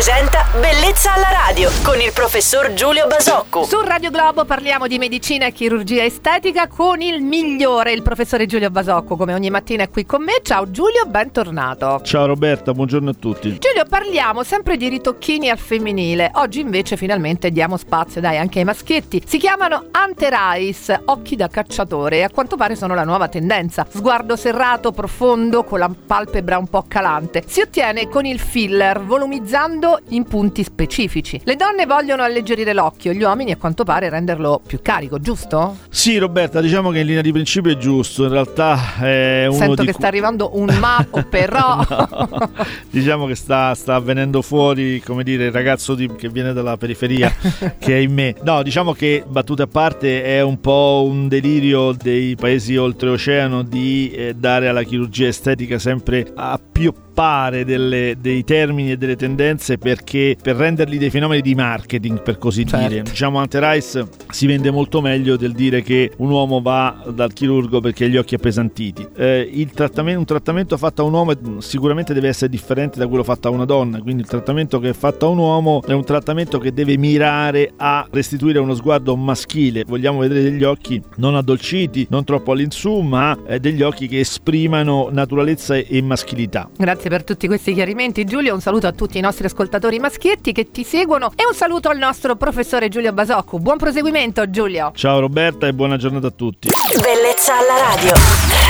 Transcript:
presenta Bellezza alla radio con il professor Giulio Basocco. Su Radio Globo parliamo di medicina e chirurgia estetica con il migliore, il professore Giulio Basocco, come ogni mattina è qui con me. Ciao Giulio, bentornato. Ciao Roberta, buongiorno a tutti. Giulio, parliamo sempre di ritocchini al femminile. Oggi invece finalmente diamo spazio, dai, anche ai maschietti. Si chiamano Anterais, occhi da cacciatore e a quanto pare sono la nuova tendenza. Sguardo serrato, profondo, con la palpebra un po' calante. Si ottiene con il filler, volumizzando in punti specifici. Le donne vogliono alleggerire l'occhio, gli uomini a quanto pare renderlo più carico, giusto? Sì Roberta, diciamo che in linea di principio è giusto, in realtà è uno Sento che cu- sta arrivando un ma però. No, diciamo che sta, sta venendo fuori, come dire, il ragazzo di- che viene dalla periferia che è in me. No, diciamo che battute a parte è un po' un delirio dei paesi oltreoceano di eh, dare alla chirurgia estetica sempre a pioppare delle- dei termini e delle tendenze perché per renderli dei fenomeni di marketing, per così Certo. dire. Diciamo Anterice si vende molto meglio del dire che un uomo va dal chirurgo perché ha gli occhi appesantiti. Eh, il trattamento, un trattamento fatto a un uomo sicuramente deve essere differente da quello fatto a una donna, quindi il trattamento che è fatto a un uomo è un trattamento che deve mirare a restituire uno sguardo maschile. Vogliamo vedere degli occhi non addolciti, non troppo all'insù, ma eh, degli occhi che esprimano naturalezza e- e maschilità. Grazie per tutti questi chiarimenti Giulio, un saluto a tutti i nostri ascoltatori maschietti che ti seguono e un saluto al nostro professore Giulio Basocco. Buon proseguimento Giulio. Ciao Roberta e buona giornata a tutti. Bellezza alla radio.